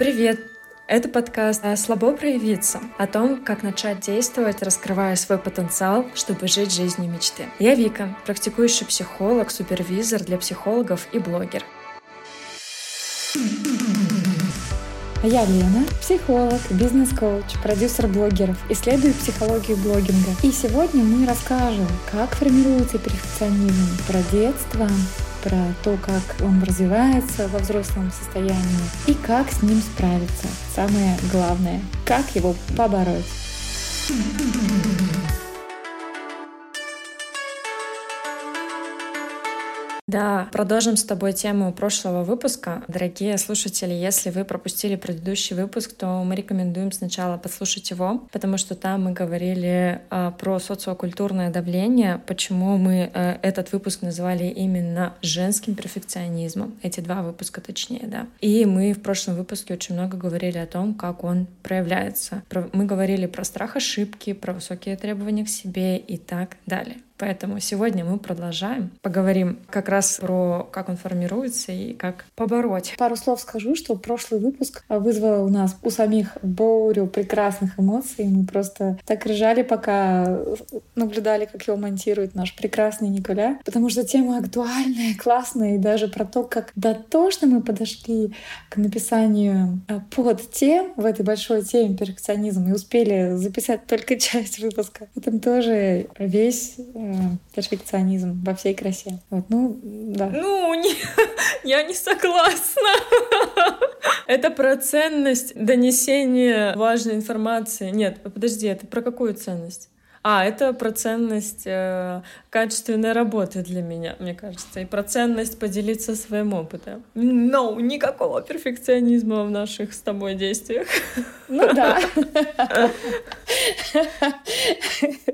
Привет! Это подкаст «Слабо проявиться» о том, как начать действовать, раскрывая свой потенциал, чтобы жить жизнью мечты. Я Вика, практикующий психолог, супервизор для психологов и блогер. А я Лена, психолог, бизнес-коуч, продюсер блогеров, исследую психологию блогинга. И сегодня мы расскажем, как формируется перфекционизм про детство, про то, как он развивается во взрослом состоянии и как с ним справиться. Самое главное, как его побороть. Да, продолжим с тобой тему прошлого выпуска. Дорогие слушатели, если вы пропустили предыдущий выпуск, то мы рекомендуем сначала послушать его, потому что там мы говорили э, про социокультурное давление, почему мы э, этот выпуск называли именно женским перфекционизмом, эти два выпуска точнее, да. И мы в прошлом выпуске очень много говорили о том, как он проявляется. Мы говорили про страх ошибки, про высокие требования к себе и так далее. Поэтому сегодня мы продолжаем. Поговорим как раз про как он формируется и как побороть. Пару слов скажу, что прошлый выпуск вызвал у нас у самих бурю прекрасных эмоций. Мы просто так ржали, пока наблюдали, как его монтирует наш прекрасный Николя. Потому что тема актуальная, классная, и даже про то, как дотошно мы подошли к написанию э, под тем в этой большой теме перфекционизма и успели записать только часть выпуска. В этом тоже весь э, перфекционизм во всей красе. Вот, ну, да. Ну, не, я не согласна. Это про ценность донесения важной информации. Нет, подожди, это про какую ценность? А, это про ценность э, качественной работы для меня, мне кажется, и про ценность поделиться своим опытом. Но no, никакого перфекционизма в наших с тобой действиях. Ну да.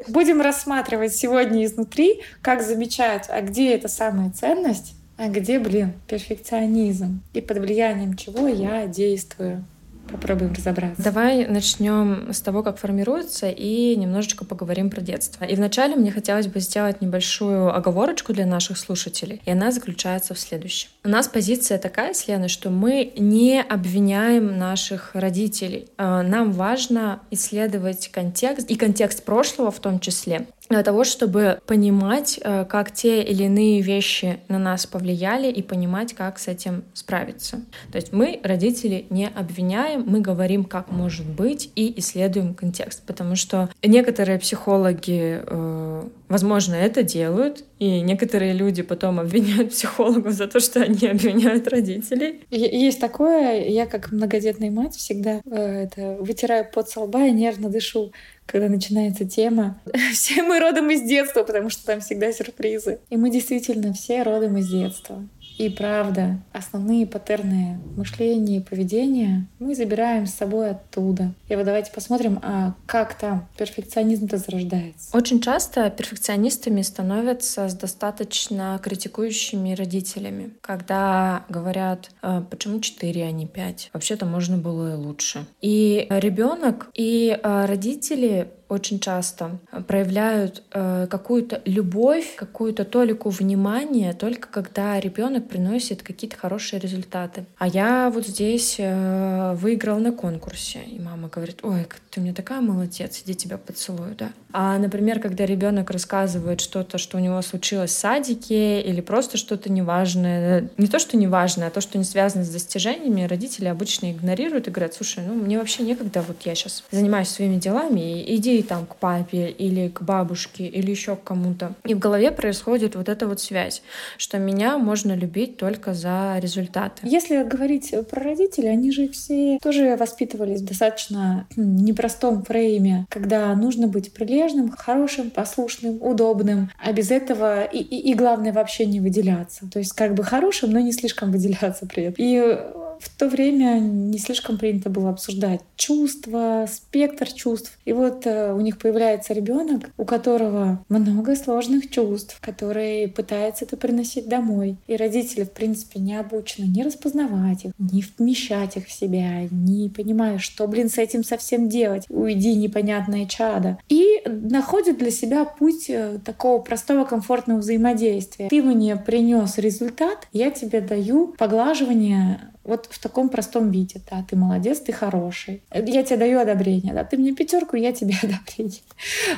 Будем рассматривать сегодня изнутри, как замечать, а где эта самая ценность, а где, блин, перфекционизм, и под влиянием чего я действую. Попробуем разобраться. Давай начнем с того, как формируется, и немножечко поговорим про детство. И вначале мне хотелось бы сделать небольшую оговорочку для наших слушателей, и она заключается в следующем. У нас позиция такая с Леной, что мы не обвиняем наших родителей. А, нам важно исследовать контекст, и контекст прошлого в том числе, для того, чтобы понимать, э, как те или иные вещи на нас повлияли и понимать, как с этим справиться. То есть мы, родители, не обвиняем, мы говорим, как может быть, и исследуем контекст, потому что некоторые психологи, э, возможно, это делают, и некоторые люди потом обвиняют психологов за то, что они обвиняют родителей. Есть такое, я как многодетная мать всегда э, это, вытираю под со лба и нервно дышу когда начинается тема. Все мы родом из детства, потому что там всегда сюрпризы. И мы действительно все родом из детства. И правда, основные паттерны мышления и поведения мы забираем с собой оттуда. И вот давайте посмотрим, а как там перфекционизм-то зарождается. Очень часто перфекционистами становятся с достаточно критикующими родителями, когда говорят, «А почему 4, а не 5? Вообще-то можно было и лучше. И ребенок, и а, родители очень часто проявляют э, какую-то любовь, какую-то толику внимания только когда ребенок приносит какие-то хорошие результаты. А я вот здесь э, выиграл на конкурсе, и мама говорит, ой, ты мне такая молодец, иди тебя поцелую, да. А, например, когда ребенок рассказывает что-то, что у него случилось в садике, или просто что-то неважное, не то, что неважное, а то, что не связано с достижениями, родители обычно игнорируют и говорят, слушай, ну мне вообще некогда, вот я сейчас занимаюсь своими делами, иди там к папе или к бабушке или еще к кому-то. И в голове происходит вот эта вот связь, что меня можно любить только за результаты. Если говорить про родителей, они же все тоже воспитывались в достаточно непростом фрейме, когда нужно быть прилежным, хорошим, послушным, удобным, а без этого и, и, и главное вообще не выделяться. То есть как бы хорошим, но не слишком выделяться при этом. И в то время не слишком принято было обсуждать чувства, спектр чувств. И вот э, у них появляется ребенок, у которого много сложных чувств, который пытается это приносить домой. И родители, в принципе, не обучены не распознавать их, не вмещать их в себя, не понимая, что, блин, с этим совсем делать. Уйди, непонятное чадо. И находят для себя путь э, такого простого, комфортного взаимодействия. Ты мне принес результат, я тебе даю поглаживание Вот в таком простом виде, да, ты молодец, ты хороший. Я тебе даю одобрение, да, ты мне пятерку, я тебе одобрение.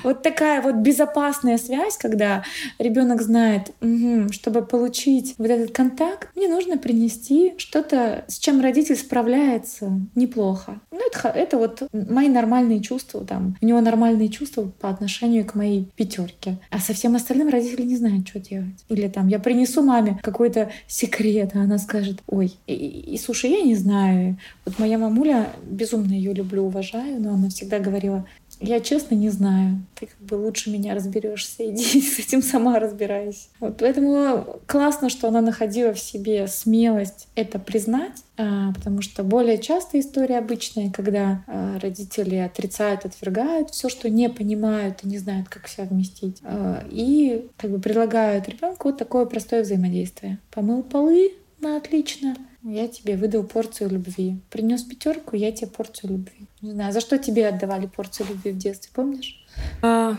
Вот такая вот безопасная связь, когда ребенок знает, угу, чтобы получить вот этот контакт, мне нужно принести что-то, с чем родитель справляется неплохо. Ну, это, это вот мои нормальные чувства, там, у него нормальные чувства по отношению к моей пятерке. А со всем остальным родители не знают, что делать. Или там, я принесу маме какой-то секрет, а она скажет, ой, и, и, слушай, я не знаю. Вот моя мамуля, безумно ее люблю, уважаю, но она всегда говорила, я честно не знаю. Ты как бы лучше меня разберешься. Иди с этим сама разбирайся. Вот поэтому классно, что она находила в себе смелость это признать, а, потому что более часто история обычная, когда а, родители отрицают, отвергают все, что не понимают и не знают, как себя вместить, а, и как бы предлагают ребенку вот такое простое взаимодействие. Помыл полы, ну отлично, я тебе выдал порцию любви. Принес пятерку, я тебе порцию любви. Не знаю, за что тебе отдавали порцию любви в детстве, помнишь? А,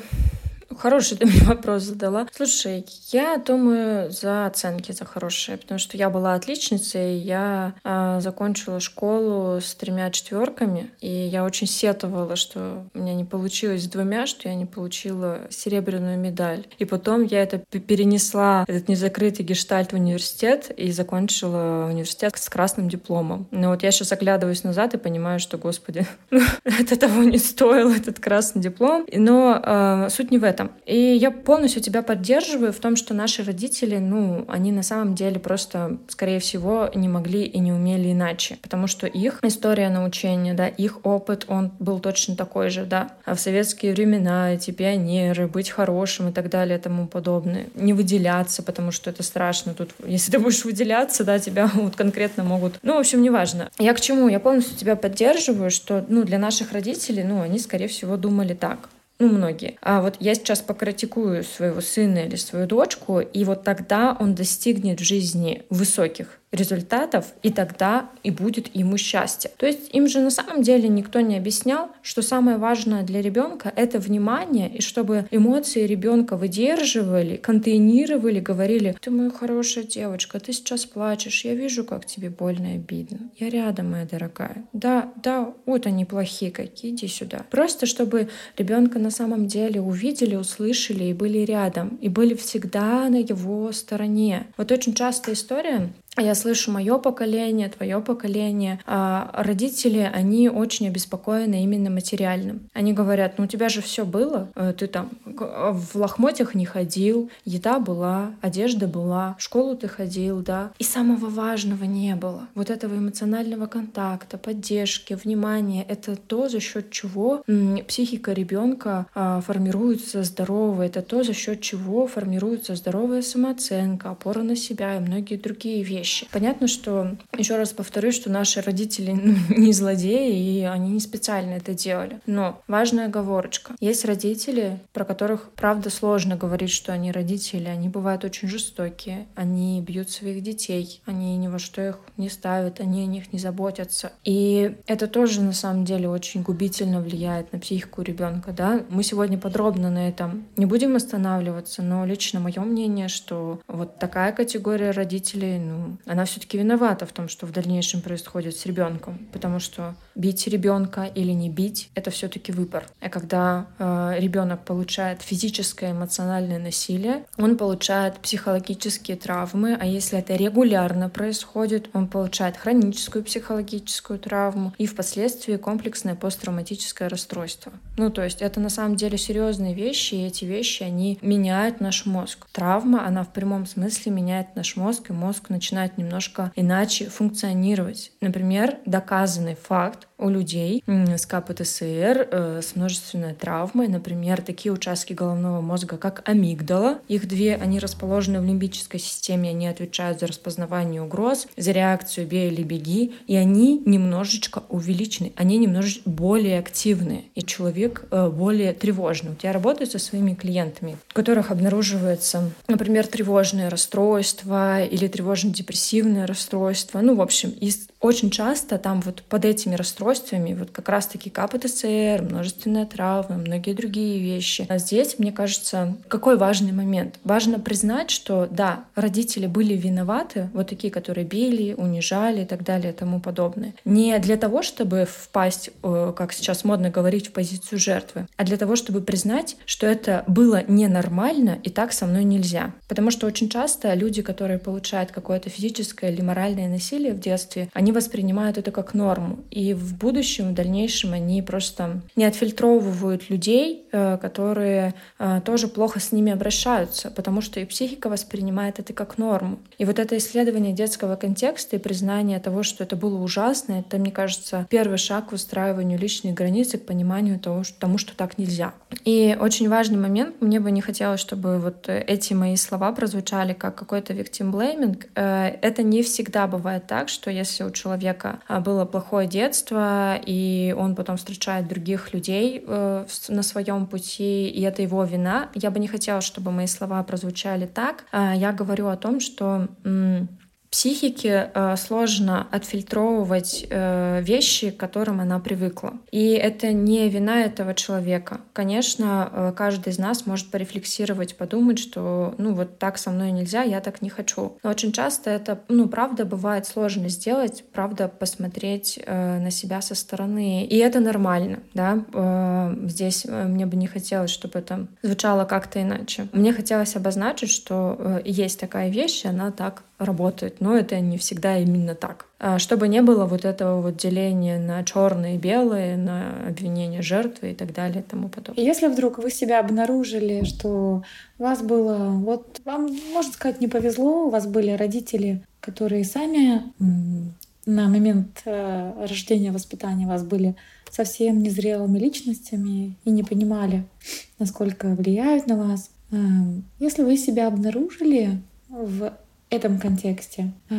Хороший ты мне вопрос задала. Слушай, я думаю за оценки, за хорошие, потому что я была отличницей, я э, закончила школу с тремя четверками, и я очень сетовала, что у меня не получилось с двумя, что я не получила серебряную медаль. И потом я это перенесла, этот незакрытый гештальт в университет, и закончила университет с красным дипломом. Но вот я сейчас оглядываюсь назад и понимаю, что, господи, это того не стоило, этот красный диплом. Но э, суть не в этом этом. И я полностью тебя поддерживаю в том, что наши родители, ну, они на самом деле просто, скорее всего, не могли и не умели иначе, потому что их история научения, да, их опыт, он был точно такой же, да. А в советские времена эти пионеры, быть хорошим и так далее тому подобное, не выделяться, потому что это страшно. Тут, если ты будешь выделяться, да, тебя вот конкретно могут... Ну, в общем, неважно. Я к чему? Я полностью тебя поддерживаю, что, ну, для наших родителей, ну, они, скорее всего, думали так ну, многие. А вот я сейчас покритикую своего сына или свою дочку, и вот тогда он достигнет в жизни высоких результатов, и тогда и будет ему счастье. То есть им же на самом деле никто не объяснял, что самое важное для ребенка — это внимание, и чтобы эмоции ребенка выдерживали, контейнировали, говорили, ты моя хорошая девочка, ты сейчас плачешь, я вижу, как тебе больно и обидно. Я рядом, моя дорогая. Да, да, вот они плохие какие, иди сюда. Просто чтобы ребенка на самом деле увидели, услышали и были рядом, и были всегда на его стороне. Вот очень частая история, я слышу мое поколение, твое поколение, а родители, они очень обеспокоены именно материальным. Они говорят, ну у тебя же все было, э, ты там в лохмотьях не ходил, еда была, одежда была, в школу ты ходил, да, и самого важного не было. Вот этого эмоционального контакта, поддержки, внимания, это то, за счет чего психика ребенка а, формируется здоровой, это то, за счет чего формируется здоровая самооценка, опора на себя и многие другие вещи вещи. Понятно, что, еще раз повторюсь, что наши родители ну, не злодеи, и они не специально это делали. Но важная оговорочка. Есть родители, про которых, правда, сложно говорить, что они родители. Они бывают очень жестокие. Они бьют своих детей. Они ни во что их не ставят. Они о них не заботятся. И это тоже, на самом деле, очень губительно влияет на психику ребенка. Да? Мы сегодня подробно на этом не будем останавливаться, но лично мое мнение, что вот такая категория родителей, ну, она все-таки виновата в том, что в дальнейшем происходит с ребенком, потому что бить ребенка или не бить это все-таки выбор. А когда э, ребенок получает физическое, эмоциональное насилие, он получает психологические травмы, а если это регулярно происходит, он получает хроническую психологическую травму и впоследствии комплексное посттравматическое расстройство. Ну, то есть это на самом деле серьезные вещи, и эти вещи, они меняют наш мозг. Травма, она в прямом смысле меняет наш мозг, и мозг начинает немножко иначе функционировать. Например, доказанный факт у людей с КПТСР, э, с множественной травмой, например, такие участки головного мозга, как амигдала. Их две, они расположены в лимбической системе, они отвечают за распознавание угроз, за реакцию «бей или беги», и они немножечко увеличены, они немножечко более активны, и человек э, более тревожный. Вот я работаю со своими клиентами, у которых обнаруживается, например, тревожное расстройство или тревожно-депрессивное расстройство, ну, в общем, из очень часто там вот под этими расстройствами вот как раз-таки КПТСР, множественная травма, многие другие вещи. А здесь, мне кажется, какой важный момент? Важно признать, что да, родители были виноваты, вот такие, которые били, унижали и так далее и тому подобное. Не для того, чтобы впасть, э, как сейчас модно говорить, в позицию жертвы, а для того, чтобы признать, что это было ненормально и так со мной нельзя. Потому что очень часто люди, которые получают какое-то физическое или моральное насилие в детстве, они воспринимают это как норму. И в будущем, в дальнейшем они просто не отфильтровывают людей, э, которые э, тоже плохо с ними обращаются, потому что и психика воспринимает это как норму. И вот это исследование детского контекста и признание того, что это было ужасно, это, мне кажется, первый шаг к выстраиванию личных границ и к пониманию того, что, тому, что так нельзя. И очень важный момент, мне бы не хотелось, чтобы вот эти мои слова прозвучали как какой-то victim blaming. Э, это не всегда бывает так, что если у человека а, было плохое детство, и он потом встречает других людей э, на своем пути, и это его вина, я бы не хотела, чтобы мои слова прозвучали так. А, я говорю о том, что психике э, сложно отфильтровывать э, вещи, к которым она привыкла. И это не вина этого человека. Конечно, э, каждый из нас может порефлексировать, подумать, что ну вот так со мной нельзя, я так не хочу. Но очень часто это, ну, правда, бывает сложно сделать, правда, посмотреть на себя со стороны. И это нормально, да. Здесь мне бы не хотелось, чтобы это звучало как-то иначе. Мне хотелось обозначить, что есть такая вещь, она так работает, но это не всегда именно так. А чтобы не было вот этого вот деления на черное и белое, на обвинение жертвы и так далее и тому подобное. Если вдруг вы себя обнаружили, что у вас было, вот вам, можно сказать, не повезло, у вас были родители, которые сами на момент э, рождения, воспитания вас были совсем незрелыми личностями и не понимали, насколько влияют на вас. Э, если вы себя обнаружили в этом контексте. А,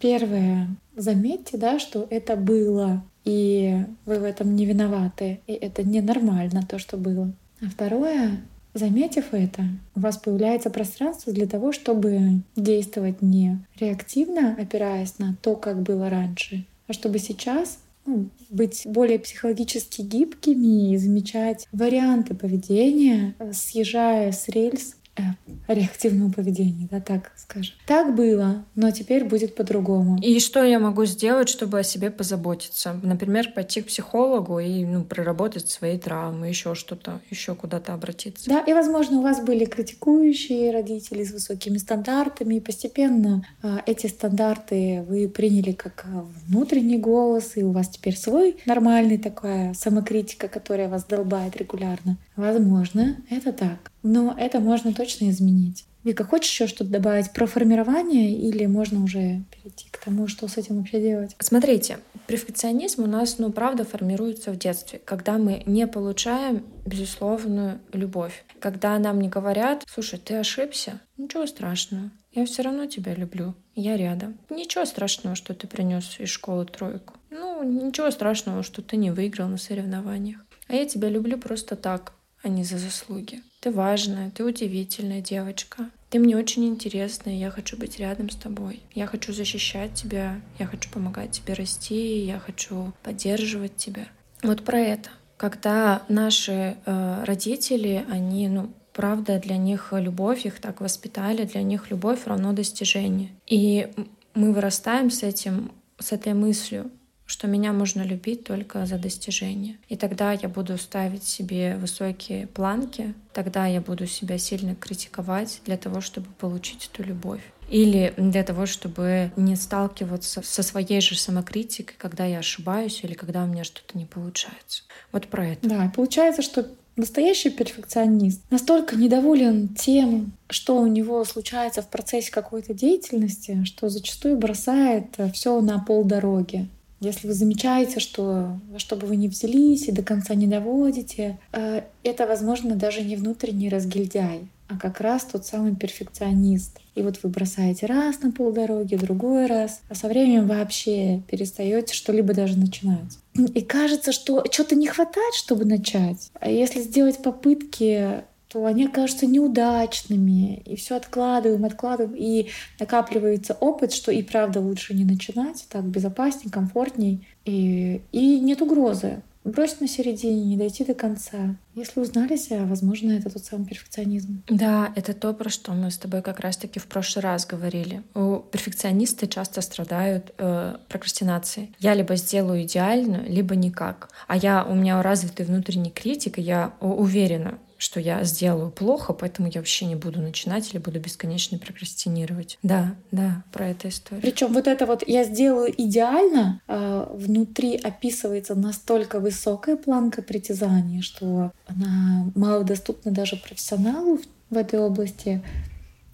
первое, заметьте, да, что это было, и вы в этом не виноваты, и это ненормально, то, что было. А второе, заметив это, у вас появляется пространство для того, чтобы действовать не реактивно, опираясь на то, как было раньше, а чтобы сейчас ну, быть более психологически гибкими и замечать варианты поведения, съезжая с рельс Э, реактивному поведению, да, так скажем. Так было, но теперь будет по-другому. И что я могу сделать, чтобы о себе позаботиться? Например, пойти к психологу и ну, проработать свои травмы, еще что-то, еще куда-то обратиться. Да, и, возможно, у вас были критикующие родители с высокими стандартами, и постепенно э, эти стандарты вы приняли как внутренний голос, и у вас теперь свой нормальный такая самокритика, которая вас долбает регулярно. Возможно, это так. Но это можно точно изменить. Вика, хочешь еще что-то добавить про формирование или можно уже перейти к тому, что с этим вообще делать? Смотрите, перфекционизм у нас, ну, правда, формируется в детстве, когда мы не получаем безусловную любовь. Когда нам не говорят, слушай, ты ошибся, ничего страшного, я все равно тебя люблю, я рядом. Ничего страшного, что ты принес из школы тройку. Ну, ничего страшного, что ты не выиграл на соревнованиях. А я тебя люблю просто так а не за заслуги. Ты важная, ты удивительная девочка. Ты мне очень интересна, и я хочу быть рядом с тобой. Я хочу защищать тебя, я хочу помогать тебе расти, я хочу поддерживать тебя. Вот про это. Когда наши э, родители, они, ну, правда, для них любовь, их так воспитали, для них любовь равно достижение. И мы вырастаем с этим, с этой мыслью, что меня можно любить только за достижения. И тогда я буду ставить себе высокие планки, тогда я буду себя сильно критиковать для того, чтобы получить эту любовь. Или для того, чтобы не сталкиваться со своей же самокритикой, когда я ошибаюсь или когда у меня что-то не получается. Вот про это. Да, получается, что Настоящий перфекционист настолько недоволен тем, что у него случается в процессе какой-то деятельности, что зачастую бросает все на полдороги. Если вы замечаете, что во что бы вы ни взялись и до конца не доводите, э, это, возможно, даже не внутренний разгильдяй, а как раз тот самый перфекционист. И вот вы бросаете раз на полдороги, другой раз, а со временем вообще перестаете что-либо даже начинать. И кажется, что что-то не хватает, чтобы начать. А если сделать попытки то они окажутся неудачными, и все откладываем, откладываем, и накапливается опыт, что и правда лучше не начинать, так безопаснее, комфортней, и, и нет угрозы бросить на середине, не дойти до конца. Если узнали себя, возможно, это тот самый перфекционизм. Да, это то, про что мы с тобой как раз-таки в прошлый раз говорили. У перфекционисты часто страдают э, прокрастинацией. Я либо сделаю идеально, либо никак. А я, у меня развитый внутренний критик, и я уверена, что я сделаю плохо, поэтому я вообще не буду начинать или буду бесконечно прокрастинировать. Да, да, про эту историю. Причем вот это вот я сделаю идеально, э, внутри описывается настолько высокая планка притязания, что она малодоступна даже профессионалу в этой области.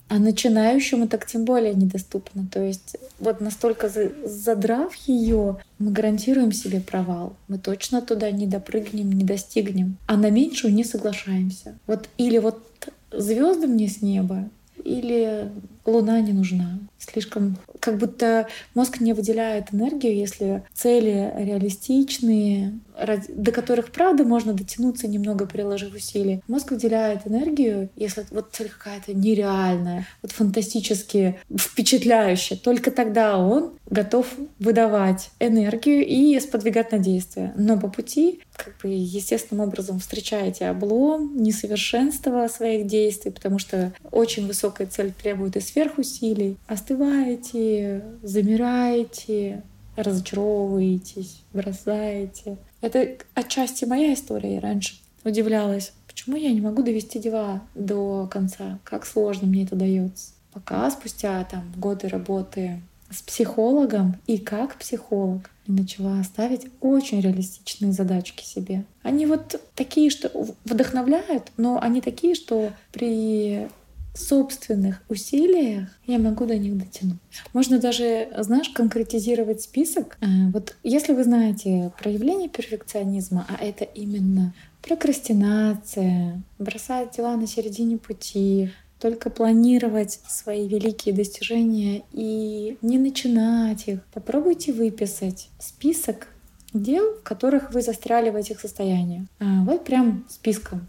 А начинающему так тем более недоступно. То есть вот настолько задрав ее, мы гарантируем себе провал. Мы точно туда не допрыгнем, не достигнем. А на меньшую не соглашаемся. Вот или вот звезды мне с неба, или луна не нужна. Слишком как будто мозг не выделяет энергию, если цели реалистичные, до которых, правда, можно дотянуться, немного приложив усилий. Мозг выделяет энергию, если вот цель какая-то нереальная, вот фантастически впечатляющая. Только тогда он готов выдавать энергию и сподвигать на действие. Но по пути как бы естественным образом встречаете облом, несовершенство своих действий, потому что очень высокая цель требует и сверхусилий. Остываете, замираете, разочаровываетесь, бросаете. Это отчасти моя история. Я раньше удивлялась, почему я не могу довести дела до конца, как сложно мне это дается. Пока спустя там годы работы с психологом и как психолог и начала ставить очень реалистичные задачки себе. Они вот такие, что вдохновляют, но они такие, что при собственных усилиях я могу до них дотянуть. Можно даже, знаешь, конкретизировать список. Э, вот если вы знаете проявление перфекционизма, а это именно прокрастинация, бросать дела на середине пути, только планировать свои великие достижения и не начинать их. Попробуйте выписать список дел, в которых вы застряли в этих состояниях. А, вот прям списком.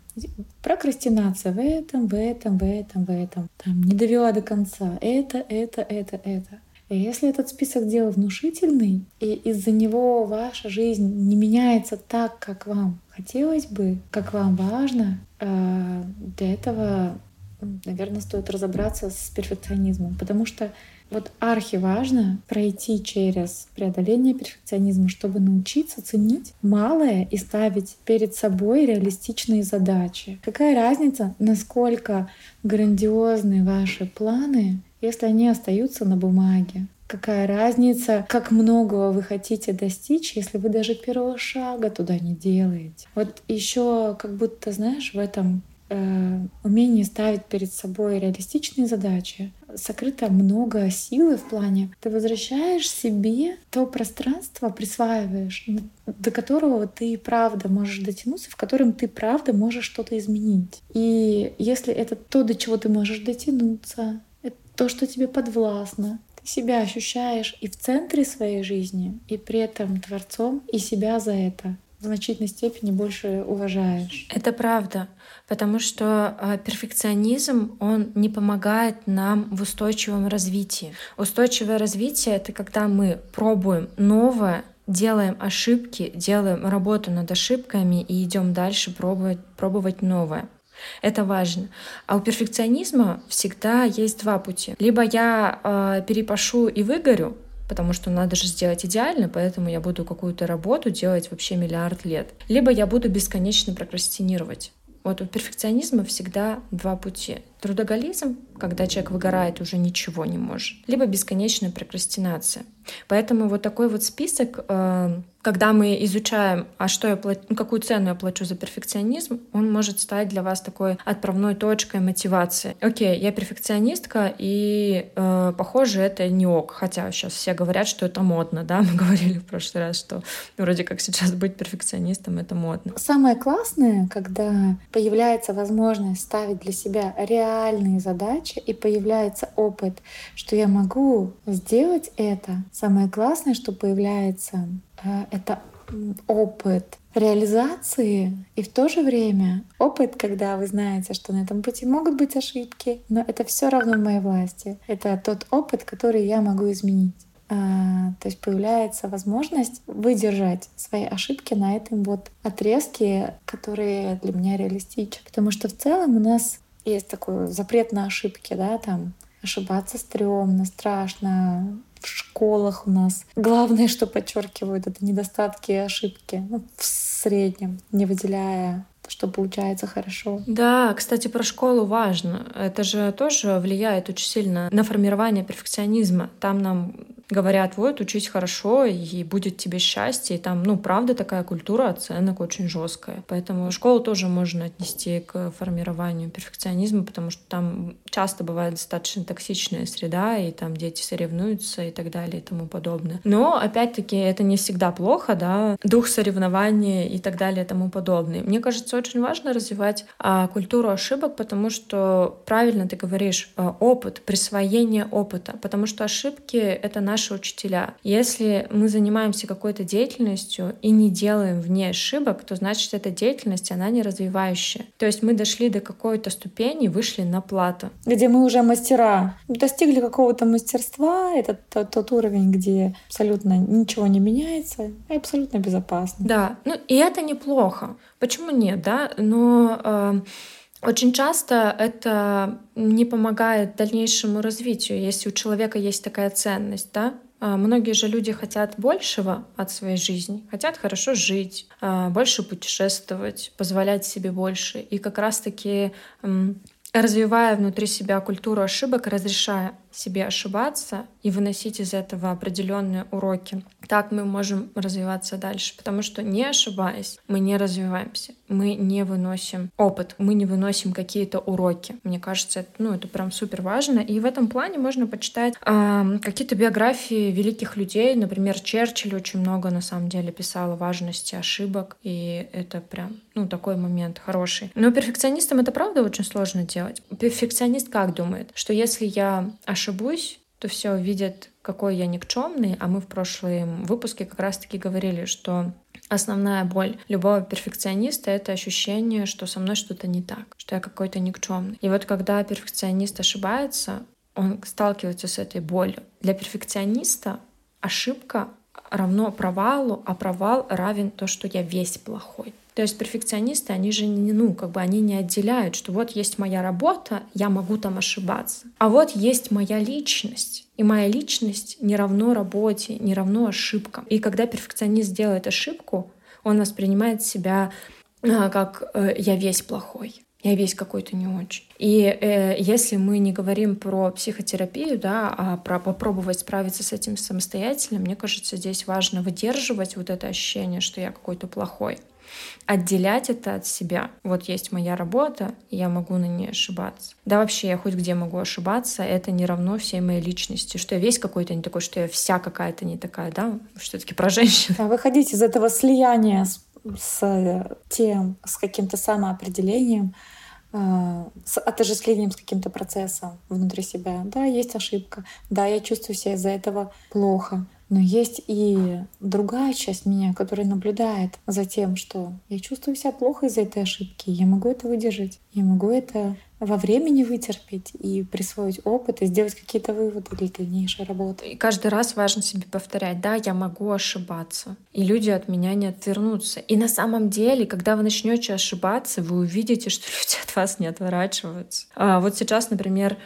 Прокрастинация в этом, в этом, в этом, в этом. Там не довела до конца. Это, это, это, это. И если этот список дел внушительный, и из-за него ваша жизнь не меняется так, как вам хотелось бы, как вам важно, а, для этого, наверное, стоит разобраться с перфекционизмом. Потому что вот архи важно пройти через преодоление перфекционизма, чтобы научиться ценить малое и ставить перед собой реалистичные задачи. Какая разница, насколько грандиозны ваши планы, если они остаются на бумаге? Какая разница, как многого вы хотите достичь, если вы даже первого шага туда не делаете? Вот еще как будто, знаешь, в этом умении ставить перед собой реалистичные задачи, сокрыто много силы в плане ты возвращаешь себе то пространство, присваиваешь, до которого ты правда можешь дотянуться, в котором ты правда можешь что-то изменить. И если это то, до чего ты можешь дотянуться, это то, что тебе подвластно, ты себя ощущаешь и в центре своей жизни, и при этом творцом, и себя за это в значительной степени больше уважаешь. Это правда, потому что э, перфекционизм, он не помогает нам в устойчивом развитии. Устойчивое развитие — это когда мы пробуем новое, делаем ошибки, делаем работу над ошибками и идем дальше пробовать, пробовать новое. Это важно. А у перфекционизма всегда есть два пути. Либо я э, перепашу и выгорю, потому что надо же сделать идеально, поэтому я буду какую-то работу делать вообще миллиард лет. Либо я буду бесконечно прокрастинировать. Вот у перфекционизма всегда два пути. Трудоголизм, когда человек выгорает, уже ничего не может. Либо бесконечная прокрастинация. Поэтому вот такой вот список э, когда мы изучаем, а что я плачу, ну, какую цену я плачу за перфекционизм, он может стать для вас такой отправной точкой мотивации. Окей, я перфекционистка, и э, похоже, это не ок. Хотя сейчас все говорят, что это модно, да, мы говорили в прошлый раз, что вроде как сейчас быть перфекционистом это модно. Самое классное, когда появляется возможность ставить для себя реальные задачи и появляется опыт, что я могу сделать это. Самое классное, что появляется а, это опыт реализации и в то же время опыт, когда вы знаете, что на этом пути могут быть ошибки, но это все равно в моей власти. Это тот опыт, который я могу изменить. А, то есть появляется возможность выдержать свои ошибки на этом вот отрезке, которые для меня реалистичны. Потому что в целом у нас есть такой запрет на ошибки, да, там ошибаться стрёмно, страшно, в школах у нас. Главное, что подчеркивают, это недостатки и ошибки. Ну, в среднем, не выделяя что получается хорошо. Да, кстати, про школу важно. Это же тоже влияет очень сильно на формирование перфекционизма. Там нам говорят, вот, учись хорошо, и будет тебе счастье. И там, ну, правда, такая культура оценок очень жесткая. Поэтому школу тоже можно отнести к формированию перфекционизма, потому что там часто бывает достаточно токсичная среда, и там дети соревнуются и так далее и тому подобное. Но, опять-таки, это не всегда плохо, да, дух соревнования и так далее и тому подобное. Мне кажется, очень важно развивать а, культуру ошибок, потому что, правильно ты говоришь, а, опыт, присвоение опыта, потому что ошибки — это наш наши учителя. Если мы занимаемся какой-то деятельностью и не делаем в ней ошибок, то значит эта деятельность, она не развивающая. То есть мы дошли до какой-то ступени, вышли на плату. Где мы уже мастера, достигли какого-то мастерства, это тот, тот уровень, где абсолютно ничего не меняется и абсолютно безопасно. Да, ну и это неплохо. Почему нет, да? Но э, очень часто это не помогает дальнейшему развитию, если у человека есть такая ценность, да? А, многие же люди хотят большего от своей жизни, хотят хорошо жить, а, больше путешествовать, позволять себе больше. И как раз-таки развивая внутри себя культуру ошибок, разрешая себе ошибаться и выносить из этого определенные уроки. Так мы можем развиваться дальше, потому что не ошибаясь, мы не развиваемся, мы не выносим опыт, мы не выносим какие-то уроки. Мне кажется, это, ну, это прям супер важно. И в этом плане можно почитать э, какие-то биографии великих людей. Например, Черчилль очень много на самом деле писал о важности ошибок, и это прям ну, такой момент хороший. Но перфекционистам это правда очень сложно делать. Перфекционист как думает, что если я ошибаюсь, ошибусь, то все увидят, какой я никчемный, а мы в прошлом выпуске как раз-таки говорили, что основная боль любого перфекциониста — это ощущение, что со мной что-то не так, что я какой-то никчемный. И вот когда перфекционист ошибается, он сталкивается с этой болью. Для перфекциониста ошибка равно провалу, а провал равен то, что я весь плохой. То есть перфекционисты, они же не, ну, как бы они не отделяют, что вот есть моя работа, я могу там ошибаться. А вот есть моя личность. И моя личность не равно работе, не равно ошибкам. И когда перфекционист делает ошибку, он воспринимает себя а, как э, я весь плохой я весь какой-то не очень. И э, если мы не говорим про психотерапию, да, а про попробовать справиться с этим самостоятельно, мне кажется, здесь важно выдерживать вот это ощущение, что я какой-то плохой отделять это от себя. Вот есть моя работа, я могу на ней ошибаться. Да вообще я хоть где могу ошибаться, это не равно всей моей личности, что я весь какой-то не такой, что я вся какая-то не такая, да, все таки про женщин. А выходить из этого слияния с, с тем, с каким-то самоопределением, э, с отождествлением с каким-то процессом внутри себя. Да, есть ошибка. Да, я чувствую себя из-за этого плохо. Но есть и другая часть меня, которая наблюдает за тем, что я чувствую себя плохо из-за этой ошибки. Я могу это выдержать. Я могу это во времени вытерпеть и присвоить опыт и сделать какие-то выводы для дальнейшей работы. И каждый раз важно себе повторять, да, я могу ошибаться, и люди от меня не отвернутся. И на самом деле, когда вы начнете ошибаться, вы увидите, что люди от вас не отворачиваются. А вот сейчас, например,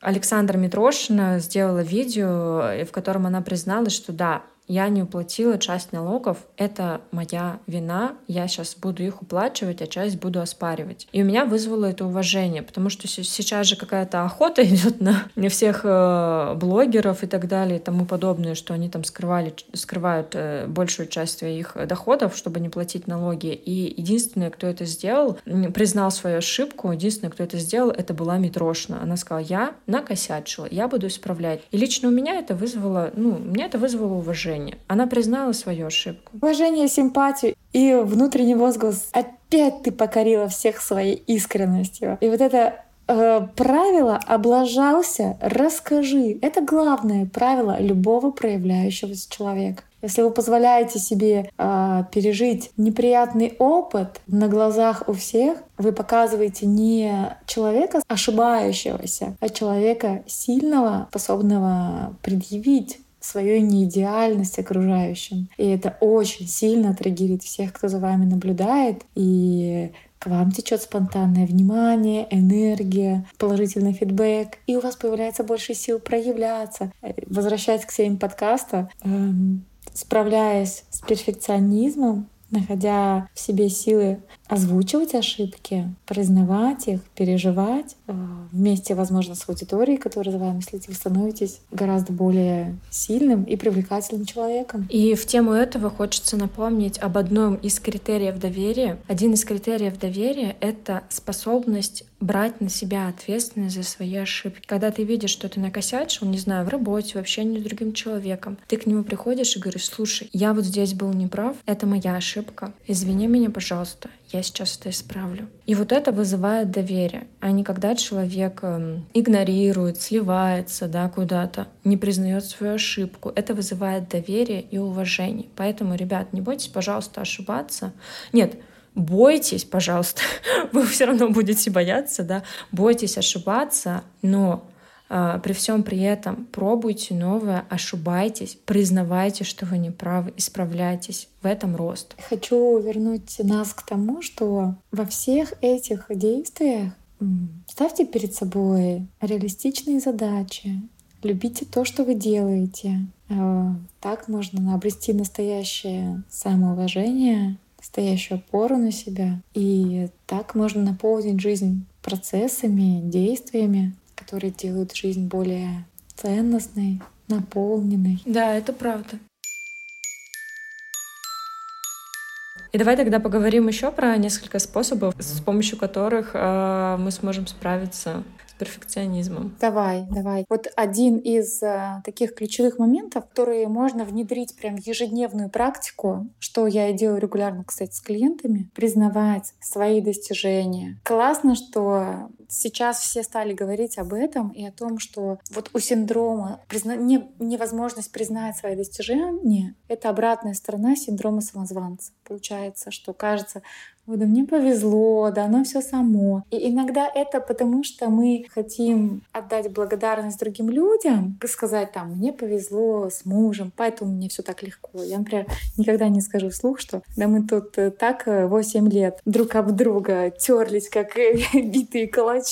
Александра Митрошина сделала видео, в котором она призналась, что да, я не уплатила часть налогов, это моя вина, я сейчас буду их уплачивать, а часть буду оспаривать. И у меня вызвало это уважение, потому что сейчас же какая-то охота идет на всех э, блогеров и так далее и тому подобное, что они там скрывали, скрывают э, большую часть своих доходов, чтобы не платить налоги. И единственное, кто это сделал, признал свою ошибку, единственное, кто это сделал, это была Митрошина. Она сказала, я накосячила, я буду исправлять. И лично у меня это вызвало, ну, меня это вызвало уважение уважение. Она признала свою ошибку. Уважение, симпатию и внутренний возглас. Опять ты покорила всех своей искренностью. И вот это э, правило облажался, расскажи. Это главное правило любого проявляющегося человека. Если вы позволяете себе э, пережить неприятный опыт на глазах у всех, вы показываете не человека ошибающегося, а человека сильного, способного предъявить свою неидеальность окружающим. И это очень сильно триггерит всех, кто за вами наблюдает. И к вам течет спонтанное внимание, энергия, положительный фидбэк, и у вас появляется больше сил проявляться. Возвращаясь к теме подкаста, эм, справляясь с перфекционизмом, находя в себе силы озвучивать ошибки, признавать их, переживать э, вместе, возможно, с аудиторией, которая за вами следит, вы становитесь гораздо более сильным и привлекательным человеком. И в тему этого хочется напомнить об одном из критериев доверия. Один из критериев доверия — это способность брать на себя ответственность за свои ошибки. Когда ты видишь, что ты накосячил, не знаю, в работе, в общении с другим человеком, ты к нему приходишь и говоришь, слушай, я вот здесь был неправ, это моя ошибка, извини меня, пожалуйста, я сейчас это исправлю. И вот это вызывает доверие, а не когда человек эм, игнорирует, сливается да, куда-то, не признает свою ошибку. Это вызывает доверие и уважение. Поэтому, ребят, не бойтесь, пожалуйста, ошибаться. Нет, бойтесь, пожалуйста, вы все равно будете бояться, да, бойтесь ошибаться, но при всем при этом пробуйте новое, ошибайтесь, признавайте, что вы не правы, исправляйтесь. В этом рост. Хочу вернуть нас к тому, что во всех этих действиях ставьте перед собой реалистичные задачи, любите то, что вы делаете. А, так можно обрести настоящее самоуважение, настоящую опору на себя. И так можно наполнить жизнь процессами, действиями, которые делают жизнь более ценностной, наполненной. Да, это правда. И давай тогда поговорим еще про несколько способов, с помощью которых э, мы сможем справиться перфекционизмом. Давай, давай. Вот один из э, таких ключевых моментов, которые можно внедрить прям в ежедневную практику, что я и делаю регулярно, кстати, с клиентами, признавать свои достижения. Классно, что сейчас все стали говорить об этом и о том, что вот у синдрома призна... не... невозможность признать свои достижения — это обратная сторона синдрома самозванца. Получается, что кажется, да мне повезло, да оно все само. И иногда это потому, что мы хотим отдать благодарность другим людям, сказать там, мне повезло с мужем, поэтому мне все так легко. Я, например, никогда не скажу вслух, что да мы тут э, так 8 э, лет друг об друга терлись, как э, битые калачи.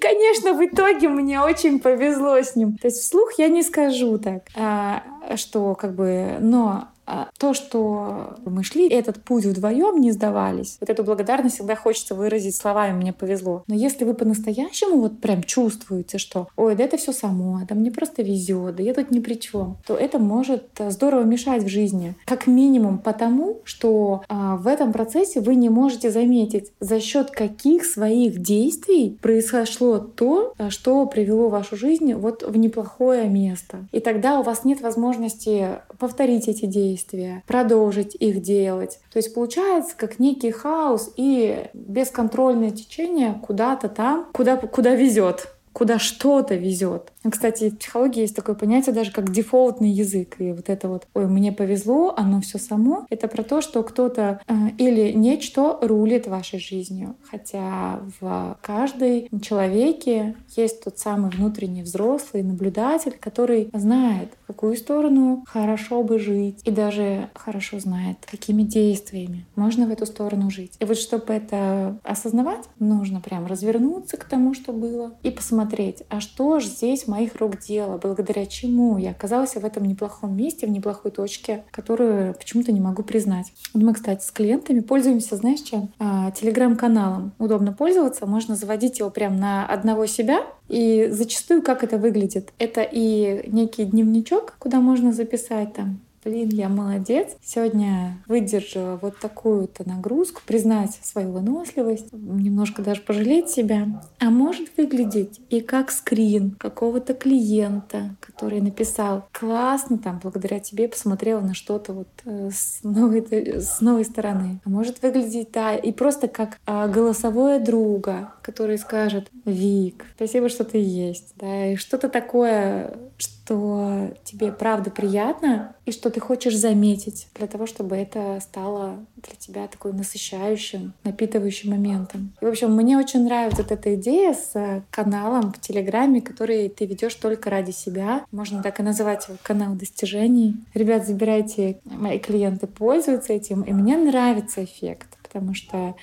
Конечно, в итоге мне очень повезло с ним. То есть вслух я не скажу так, а, что как бы, но а то, что мы шли этот путь вдвоем, не сдавались, вот эту благодарность всегда хочется выразить словами «мне повезло». Но если вы по-настоящему вот прям чувствуете, что «ой, да это все само, да мне просто везет, да я тут ни при чем», то это может здорово мешать в жизни. Как минимум потому, что а, в этом процессе вы не можете заметить, за счет каких своих действий произошло то, а, что привело вашу жизнь вот в неплохое место. И тогда у вас нет возможности повторить эти действия, продолжить их делать. То есть получается как некий хаос и бесконтрольное течение куда-то там, куда, куда везет куда что-то везет. Кстати, в психологии есть такое понятие даже как дефолтный язык. И вот это вот, ой, мне повезло, оно все само. Это про то, что кто-то э, или нечто рулит вашей жизнью. Хотя в каждой человеке есть тот самый внутренний взрослый наблюдатель, который знает, какую сторону хорошо бы жить. И даже хорошо знает, какими действиями можно в эту сторону жить. И вот чтобы это осознавать, нужно прям развернуться к тому, что было, и посмотреть, а что же здесь моих рук дело, благодаря чему я оказалась в этом неплохом месте, в неплохой точке, которую почему-то не могу признать. Мы, кстати, с клиентами пользуемся, знаешь, чем? А, телеграм-каналом. Удобно пользоваться, можно заводить его прямо на одного себя, и зачастую как это выглядит? Это и некий дневничок, куда можно записать там блин, я молодец. Сегодня выдержала вот такую-то нагрузку, признать свою выносливость, немножко даже пожалеть себя. А может выглядеть и как скрин какого-то клиента, который написал классно, там, благодаря тебе посмотрела на что-то вот э, с новой, с новой стороны. А может выглядеть, да, и просто как а, голосовое друга, который скажет, Вик, спасибо, что ты есть, да, и что-то такое, что тебе правда приятно и что ты хочешь заметить для того, чтобы это стало для тебя такой насыщающим, напитывающим моментом. И, в общем, мне очень нравится вот эта идея с каналом в Телеграме, который ты ведешь только ради себя. Можно так и называть его канал достижений. Ребят, забирайте, мои клиенты пользуются этим, и мне нравится эффект, потому что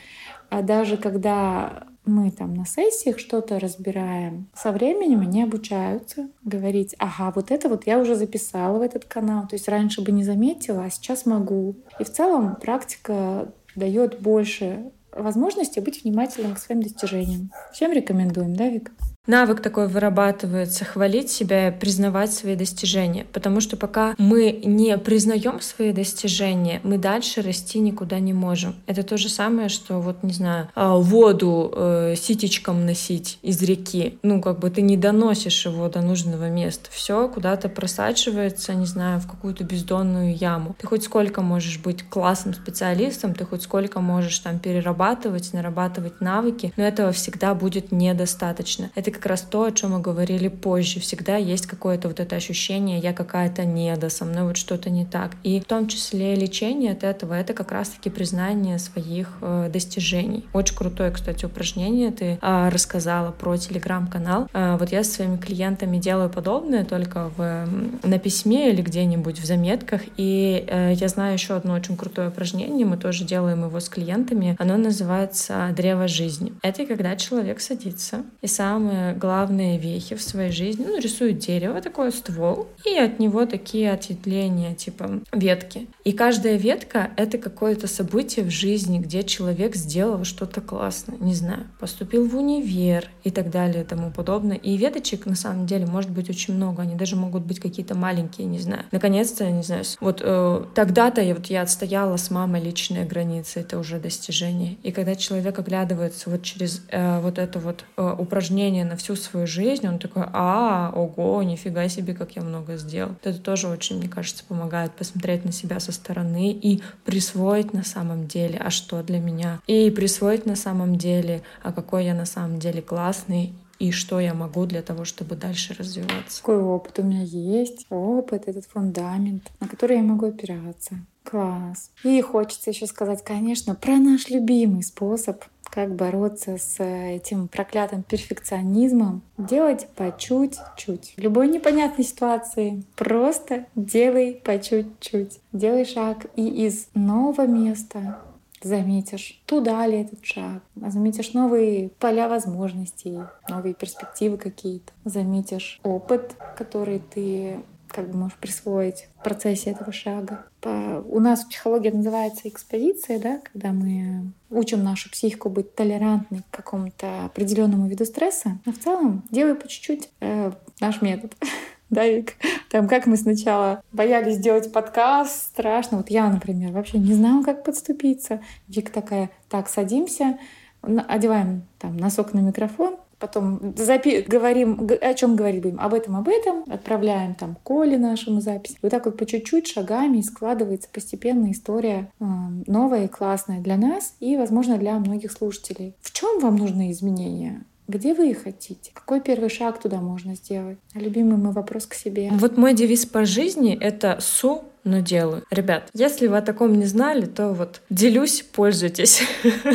а даже когда мы там на сессиях что-то разбираем, со временем они обучаются говорить, ага, вот это вот я уже записала в этот канал, то есть раньше бы не заметила, а сейчас могу. И в целом практика дает больше возможности быть внимательным к своим достижениям. Всем рекомендуем, да, Вик? Навык такой вырабатывается, хвалить себя, признавать свои достижения. Потому что пока мы не признаем свои достижения, мы дальше расти никуда не можем. Это то же самое, что вот, не знаю, а, воду э, ситечком носить из реки. Ну, как бы ты не доносишь его до нужного места. Все куда-то просачивается, не знаю, в какую-то бездонную яму. Ты хоть сколько можешь быть классным специалистом, ты хоть сколько можешь там перерабатывать, нарабатывать навыки, но этого всегда будет недостаточно. Это как раз то, о чем мы говорили позже. Всегда есть какое-то вот это ощущение, я какая-то неда, со мной вот что-то не так. И в том числе лечение от этого — это как раз-таки признание своих э, достижений. Очень крутое, кстати, упражнение. Ты э, рассказала про телеграм-канал. Э, вот я со своими клиентами делаю подобное только в, на письме или где-нибудь в заметках. И э, я знаю еще одно очень крутое упражнение, мы тоже делаем его с клиентами. Оно называется «Древо жизни». Это когда человек садится и самое главные вехи в своей жизни, ну, рисует дерево, такой ствол, и от него такие ответвления, типа ветки. И каждая ветка — это какое-то событие в жизни, где человек сделал что-то классное, не знаю, поступил в универ и так далее и тому подобное. И веточек, на самом деле, может быть очень много, они даже могут быть какие-то маленькие, не знаю. Наконец-то, не знаю, вот э, тогда-то я, вот я отстояла с мамой личные границы, это уже достижение. И когда человек оглядывается вот через э, вот это вот э, упражнение на всю свою жизнь, он такой, а, ого, нифига себе, как я много сделал. Это тоже очень, мне кажется, помогает посмотреть на себя со стороны и присвоить на самом деле, а что для меня. И присвоить на самом деле, а какой я на самом деле классный и что я могу для того, чтобы дальше развиваться. Какой опыт у меня есть? Опыт, этот фундамент, на который я могу опираться. Класс. И хочется еще сказать, конечно, про наш любимый способ как бороться с этим проклятым перфекционизмом. Делать по чуть-чуть. В любой непонятной ситуации просто делай по чуть-чуть. Делай шаг и из нового места заметишь, туда ли этот шаг, заметишь новые поля возможностей, новые перспективы какие-то, заметишь опыт, который ты как бы можешь присвоить в процессе этого шага. По... У нас в психологии называется экспозиция, да, когда мы учим нашу психику быть толерантной к какому-то определенному виду стресса. Но в целом делай по чуть-чуть э, наш метод. да, Вик? Там как мы сначала боялись сделать подкаст, страшно. Вот я, например, вообще не знала, как подступиться. Вик такая, так, садимся, одеваем там носок на микрофон, потом запи- говорим, о чем говорить будем, об этом, об этом, отправляем там Коле нашему запись. Вот так вот по чуть-чуть шагами складывается постепенно история э, новая и классная для нас и, возможно, для многих слушателей. В чем вам нужны изменения? Где вы их хотите? Какой первый шаг туда можно сделать? Любимый мой вопрос к себе. Вот мой девиз по жизни — это «су но делаю. Ребят, если вы о таком не знали, то вот делюсь, пользуйтесь.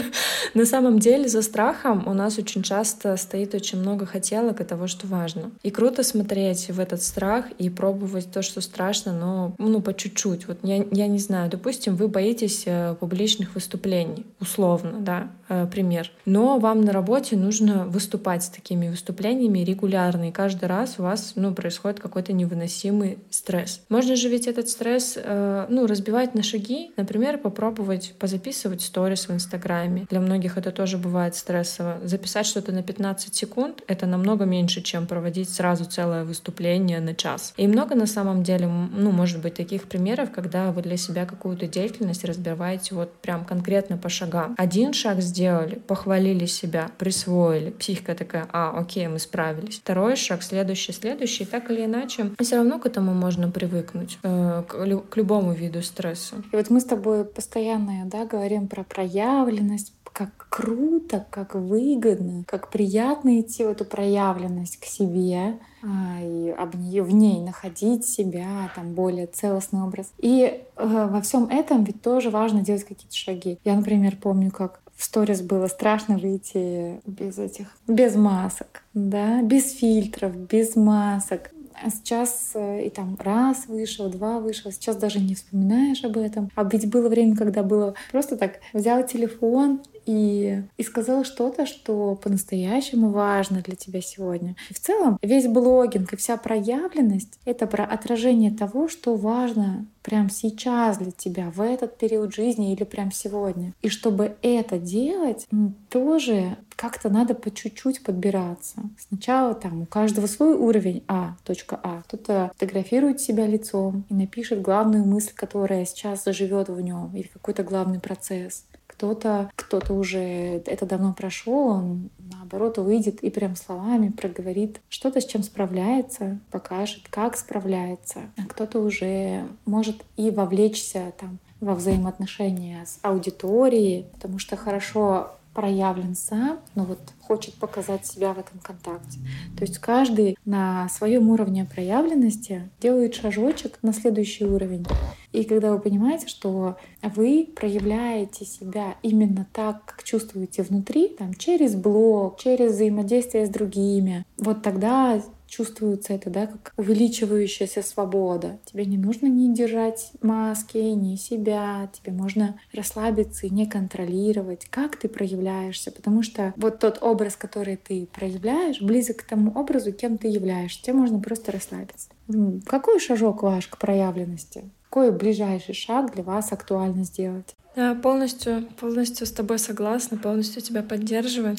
На самом деле за страхом у нас очень часто стоит очень много хотелок и того, что важно. И круто смотреть в этот страх и пробовать то, что страшно, но ну по чуть-чуть. Вот я, я не знаю, допустим, вы боитесь э, публичных выступлений, условно, да, э, пример. Но вам на работе нужно выступать с такими выступлениями регулярно, и каждый раз у вас ну, происходит какой-то невыносимый стресс. Можно же ведь этот стресс стресс, э, ну, разбивать на шаги, например, попробовать позаписывать сторис в Инстаграме. Для многих это тоже бывает стрессово. Записать что-то на 15 секунд — это намного меньше, чем проводить сразу целое выступление на час. И много на самом деле, ну, может быть, таких примеров, когда вы для себя какую-то деятельность разбиваете вот прям конкретно по шагам. Один шаг сделали, похвалили себя, присвоили. Психика такая, а, окей, мы справились. Второй шаг, следующий, следующий. Так или иначе, все равно к этому можно привыкнуть, э, к, к любому виду стресса. И вот мы с тобой постоянно да, говорим про проявленность, как круто, как выгодно, как приятно идти в эту проявленность к себе а, и об нее в ней находить себя, там более целостный образ. И э, во всем этом ведь тоже важно делать какие-то шаги. Я, например, помню, как в сторис было страшно выйти без этих, без масок, да, без фильтров, без масок. А сейчас э, и там раз вышел, два вышел, сейчас даже не вспоминаешь об этом. А ведь было время, когда было просто так, взял телефон, и, и сказал что-то, что по-настоящему важно для тебя сегодня. И в целом весь блогинг и вся проявленность — это про отражение того, что важно прямо сейчас для тебя, в этот период жизни или прямо сегодня. И чтобы это делать, тоже как-то надо по чуть-чуть подбираться. Сначала там у каждого свой уровень А, точка А. Кто-то фотографирует себя лицом и напишет главную мысль, которая сейчас заживет в нем, или какой-то главный процесс. Кто-то, кто-то уже это давно прошел, он наоборот выйдет и прям словами проговорит что-то, с чем справляется, покажет, как справляется. А кто-то уже может и вовлечься там во взаимоотношения с аудиторией, потому что хорошо проявлен сам, но вот хочет показать себя в этом контакте. То есть каждый на своем уровне проявленности делает шажочек на следующий уровень. И когда вы понимаете, что вы проявляете себя именно так, как чувствуете внутри, там, через блог, через взаимодействие с другими, вот тогда чувствуется это, да, как увеличивающаяся свобода. Тебе не нужно не держать маски, не себя, тебе можно расслабиться и не контролировать, как ты проявляешься, потому что вот тот образ, который ты проявляешь, близок к тому образу, кем ты являешься. Тебе можно просто расслабиться. Какой шажок ваш к проявленности? Какой ближайший шаг для вас актуально сделать? Да, полностью, полностью с тобой согласна, полностью тебя поддерживаю.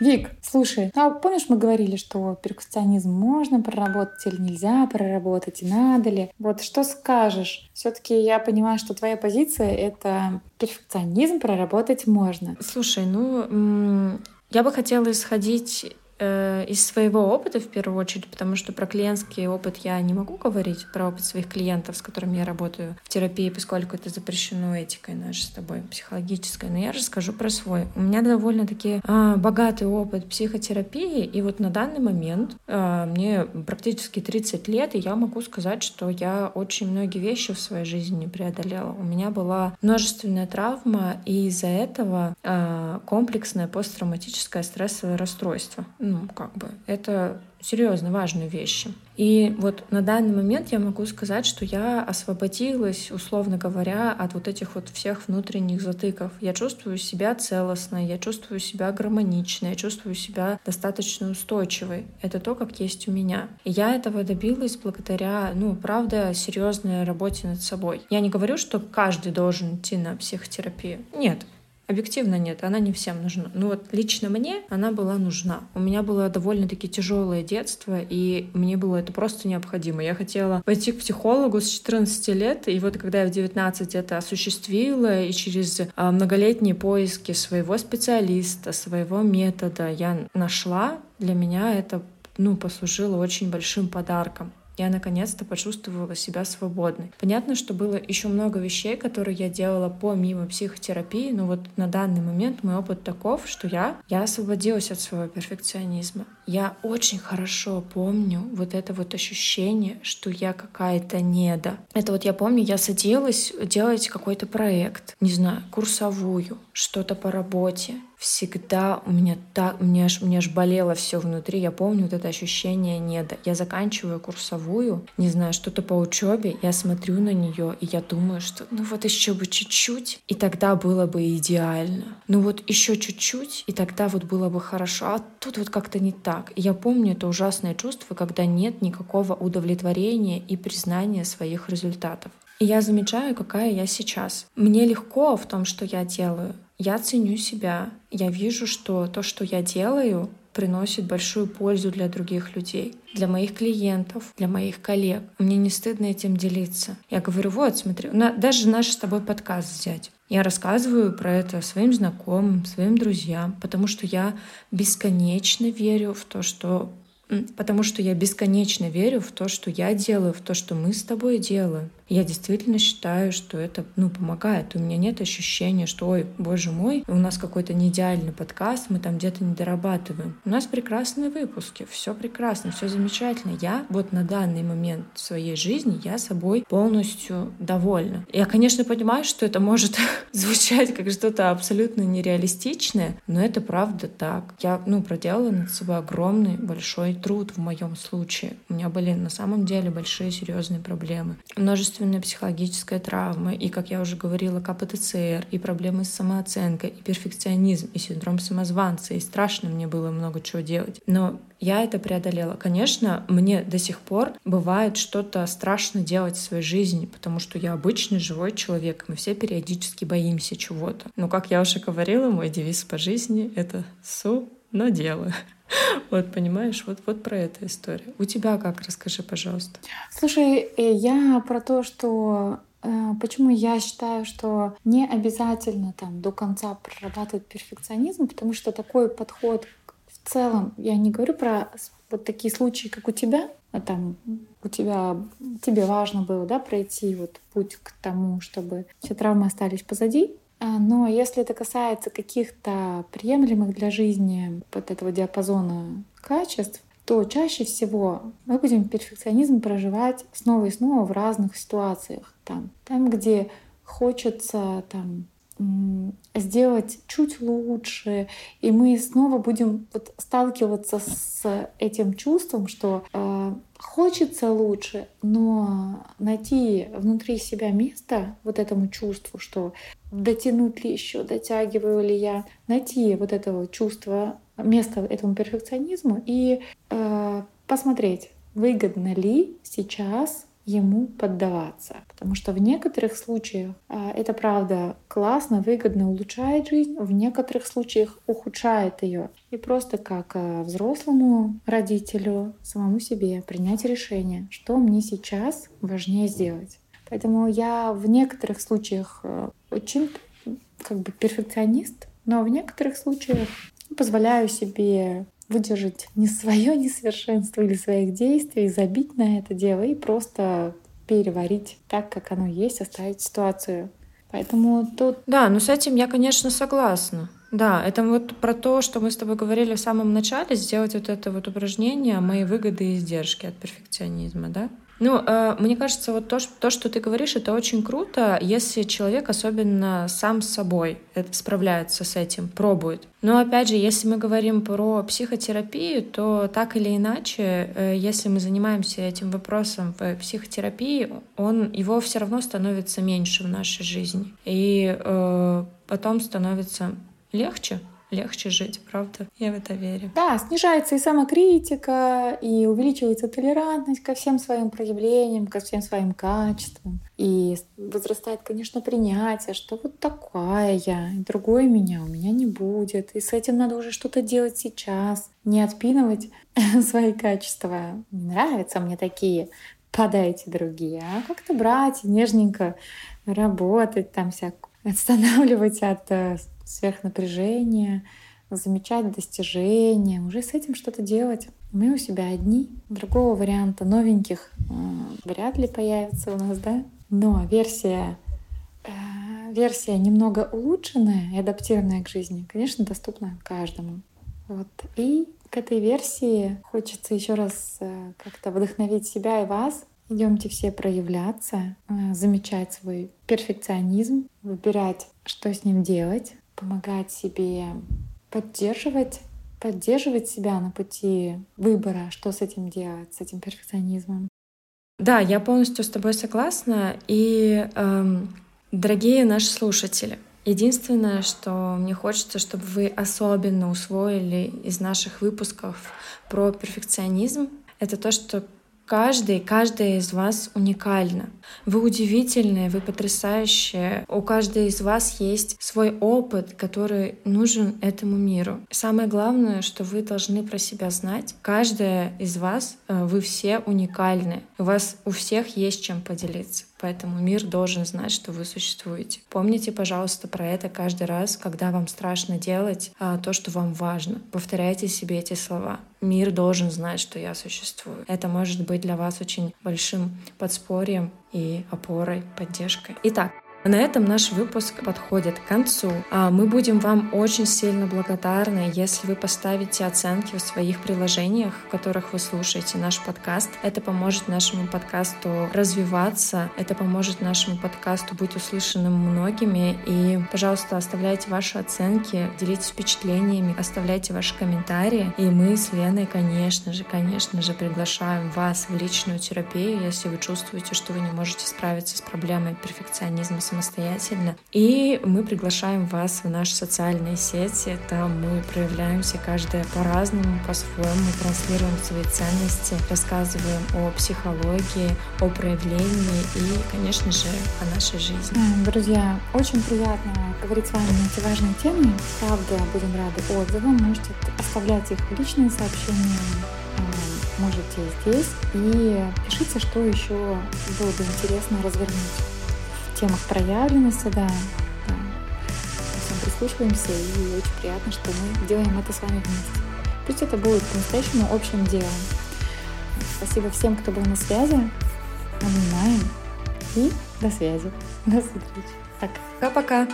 Вик, слушай, а помнишь, мы говорили, что перкуссионизм можно проработать или нельзя проработать, и надо ли? Вот что скажешь? все таки я понимаю, что твоя позиция — это перфекционизм проработать можно. Слушай, ну, я бы хотела исходить из своего опыта в первую очередь, потому что про клиентский опыт я не могу говорить, про опыт своих клиентов, с которыми я работаю в терапии, поскольку это запрещено этикой нашей с тобой, психологической. Но я расскажу про свой. У меня довольно-таки а, богатый опыт психотерапии, и вот на данный момент а, мне практически 30 лет, и я могу сказать, что я очень многие вещи в своей жизни преодолела. У меня была множественная травма, и из-за этого а, комплексное посттравматическое стрессовое расстройство ну, как бы, это серьезно важные вещи. И вот на данный момент я могу сказать, что я освободилась, условно говоря, от вот этих вот всех внутренних затыков. Я чувствую себя целостной, я чувствую себя гармоничной, я чувствую себя достаточно устойчивой. Это то, как есть у меня. И я этого добилась благодаря, ну, правда, серьезной работе над собой. Я не говорю, что каждый должен идти на психотерапию. Нет, Объективно нет, она не всем нужна. Ну вот лично мне она была нужна. У меня было довольно-таки тяжелое детство, и мне было это просто необходимо. Я хотела пойти к психологу с 14 лет, и вот когда я в 19 это осуществила, и через а, многолетние поиски своего специалиста, своего метода я нашла, для меня это ну, послужило очень большим подарком я наконец-то почувствовала себя свободной. Понятно, что было еще много вещей, которые я делала помимо психотерапии, но вот на данный момент мой опыт таков, что я, я освободилась от своего перфекционизма. Я очень хорошо помню вот это вот ощущение, что я какая-то неда. Это вот я помню, я садилась делать какой-то проект, не знаю, курсовую, что-то по работе, всегда у меня так, мне аж, мне аж болело все внутри. Я помню вот это ощущение неда. Я заканчиваю курсовую, не знаю, что-то по учебе, я смотрю на нее, и я думаю, что ну вот еще бы чуть-чуть, и тогда было бы идеально. Ну вот еще чуть-чуть, и тогда вот было бы хорошо. А тут вот как-то не так. И я помню это ужасное чувство, когда нет никакого удовлетворения и признания своих результатов. И я замечаю, какая я сейчас. Мне легко в том, что я делаю. Я ценю себя. Я вижу, что то, что я делаю, приносит большую пользу для других людей, для моих клиентов, для моих коллег. Мне не стыдно этим делиться. Я говорю, вот, смотри, даже наш с тобой подкаст взять. Я рассказываю про это своим знакомым, своим друзьям, потому что я бесконечно верю в то, что потому что я бесконечно верю в то, что я делаю, в то, что мы с тобой делаем. Я действительно считаю, что это ну, помогает. У меня нет ощущения, что, ой, боже мой, у нас какой-то неидеальный подкаст, мы там где-то не дорабатываем. У нас прекрасные выпуски, все прекрасно, все замечательно. Я вот на данный момент своей жизни, я собой полностью довольна. Я, конечно, понимаю, что это может звучать как что-то абсолютно нереалистичное, но это правда так. Я, ну, проделала над собой огромный, большой труд в моем случае. У меня были на самом деле большие серьезные проблемы. Множество множественная психологическая травма, и, как я уже говорила, КПТЦР, и проблемы с самооценкой, и перфекционизм, и синдром самозванца, и страшно мне было много чего делать. Но я это преодолела. Конечно, мне до сих пор бывает что-то страшно делать в своей жизни, потому что я обычный живой человек, мы все периодически боимся чего-то. Но, как я уже говорила, мой девиз по жизни — это «су, но делаю». Вот, понимаешь, вот, вот про эту историю. У тебя как? Расскажи, пожалуйста. Слушай, э, я про то, что э, Почему я считаю, что не обязательно там до конца прорабатывать перфекционизм, потому что такой подход в целом, я не говорю про вот такие случаи, как у тебя, а там у тебя тебе важно было, да, пройти вот путь к тому, чтобы все травмы остались позади, но если это касается каких-то приемлемых для жизни вот этого диапазона качеств, то чаще всего мы будем перфекционизм проживать снова и снова в разных ситуациях. Там, там где хочется там, сделать чуть лучше, и мы снова будем вот сталкиваться с этим чувством, что э, хочется лучше, но найти внутри себя место вот этому чувству, что дотянуть ли еще, дотягиваю ли я, найти вот этого чувства, место этому перфекционизму и э, посмотреть, выгодно ли сейчас ему поддаваться. Потому что в некоторых случаях а, это правда классно, выгодно улучшает жизнь, в некоторых случаях ухудшает ее. И просто как а, взрослому родителю, самому себе принять решение, что мне сейчас важнее сделать. Поэтому я в некоторых случаях а, очень как бы перфекционист, но в некоторых случаях позволяю себе выдержать не свое несовершенство или своих действий, забить на это дело и просто переварить так, как оно есть, оставить ситуацию. Поэтому тут... Да, но с этим я, конечно, согласна. Да, это вот про то, что мы с тобой говорили в самом начале, сделать вот это вот упражнение «Мои выгоды и издержки от перфекционизма», да? Ну, э, мне кажется, вот то, то, что ты говоришь, это очень круто, если человек особенно сам с собой справляется с этим, пробует. Но опять же, если мы говорим про психотерапию, то так или иначе, э, если мы занимаемся этим вопросом в психотерапии, он его все равно становится меньше в нашей жизни, и э, потом становится легче легче жить, правда? Я в это верю. Да, снижается и самокритика, и увеличивается толерантность ко всем своим проявлениям, ко всем своим качествам. И возрастает, конечно, принятие, что вот такая я, и другой меня у меня не будет. И с этим надо уже что-то делать сейчас, не отпинывать свои качества. Не нравятся мне такие, подайте другие, а как-то брать нежненько работать там всякую, останавливать от э, сверхнапряжение, замечать достижения, уже с этим что-то делать. Мы у себя одни, другого варианта новеньких э, вряд ли появится у нас, да? Но версия, э, версия немного улучшенная и адаптированная к жизни, конечно, доступна каждому. Вот. И к этой версии хочется еще раз э, как-то вдохновить себя и вас. Идемте все проявляться, э, замечать свой перфекционизм, выбирать, что с ним делать, помогать себе поддерживать, поддерживать себя на пути выбора, что с этим делать, с этим перфекционизмом. Да, я полностью с тобой согласна. И, эм, дорогие наши слушатели, Единственное, что мне хочется, чтобы вы особенно усвоили из наших выпусков про перфекционизм, это то, что Каждый, каждая из вас уникальна. Вы удивительные, вы потрясающие. У каждой из вас есть свой опыт, который нужен этому миру. Самое главное, что вы должны про себя знать. Каждая из вас, э, вы все уникальны. У вас у всех есть чем поделиться. Поэтому мир должен знать, что вы существуете. Помните, пожалуйста, про это каждый раз, когда вам страшно делать а, то, что вам важно. Повторяйте себе эти слова. Мир должен знать, что я существую. Это может быть для вас очень большим подспорьем и опорой, поддержкой. Итак, на этом наш выпуск подходит к концу. А мы будем вам очень сильно благодарны, если вы поставите оценки в своих приложениях, в которых вы слушаете наш подкаст. Это поможет нашему подкасту развиваться, это поможет нашему подкасту быть услышанным многими. И, пожалуйста, оставляйте ваши оценки, делитесь впечатлениями, оставляйте ваши комментарии. И мы с Леной, конечно же, конечно же, приглашаем вас в личную терапию, если вы чувствуете, что вы не можете справиться с проблемой перфекционизма самостоятельно. И мы приглашаем вас в наши социальные сети. Там мы проявляемся каждая по-разному, по-своему, транслируем свои ценности, рассказываем о психологии, о проявлении и, конечно же, о нашей жизни. Друзья, очень приятно говорить с вами на эти важные темы. Правда, будем рады отзывам. Можете оставлять их в личные сообщения можете здесь. И пишите, что еще было бы интересно развернуть темах проявленности, да, да. Всем прислушиваемся, и очень приятно, что мы делаем это с вами вместе. Пусть это будет по-настоящему общим делом. Спасибо всем, кто был на связи. Обнимаем. И до связи. До встречи. Пока. Пока-пока.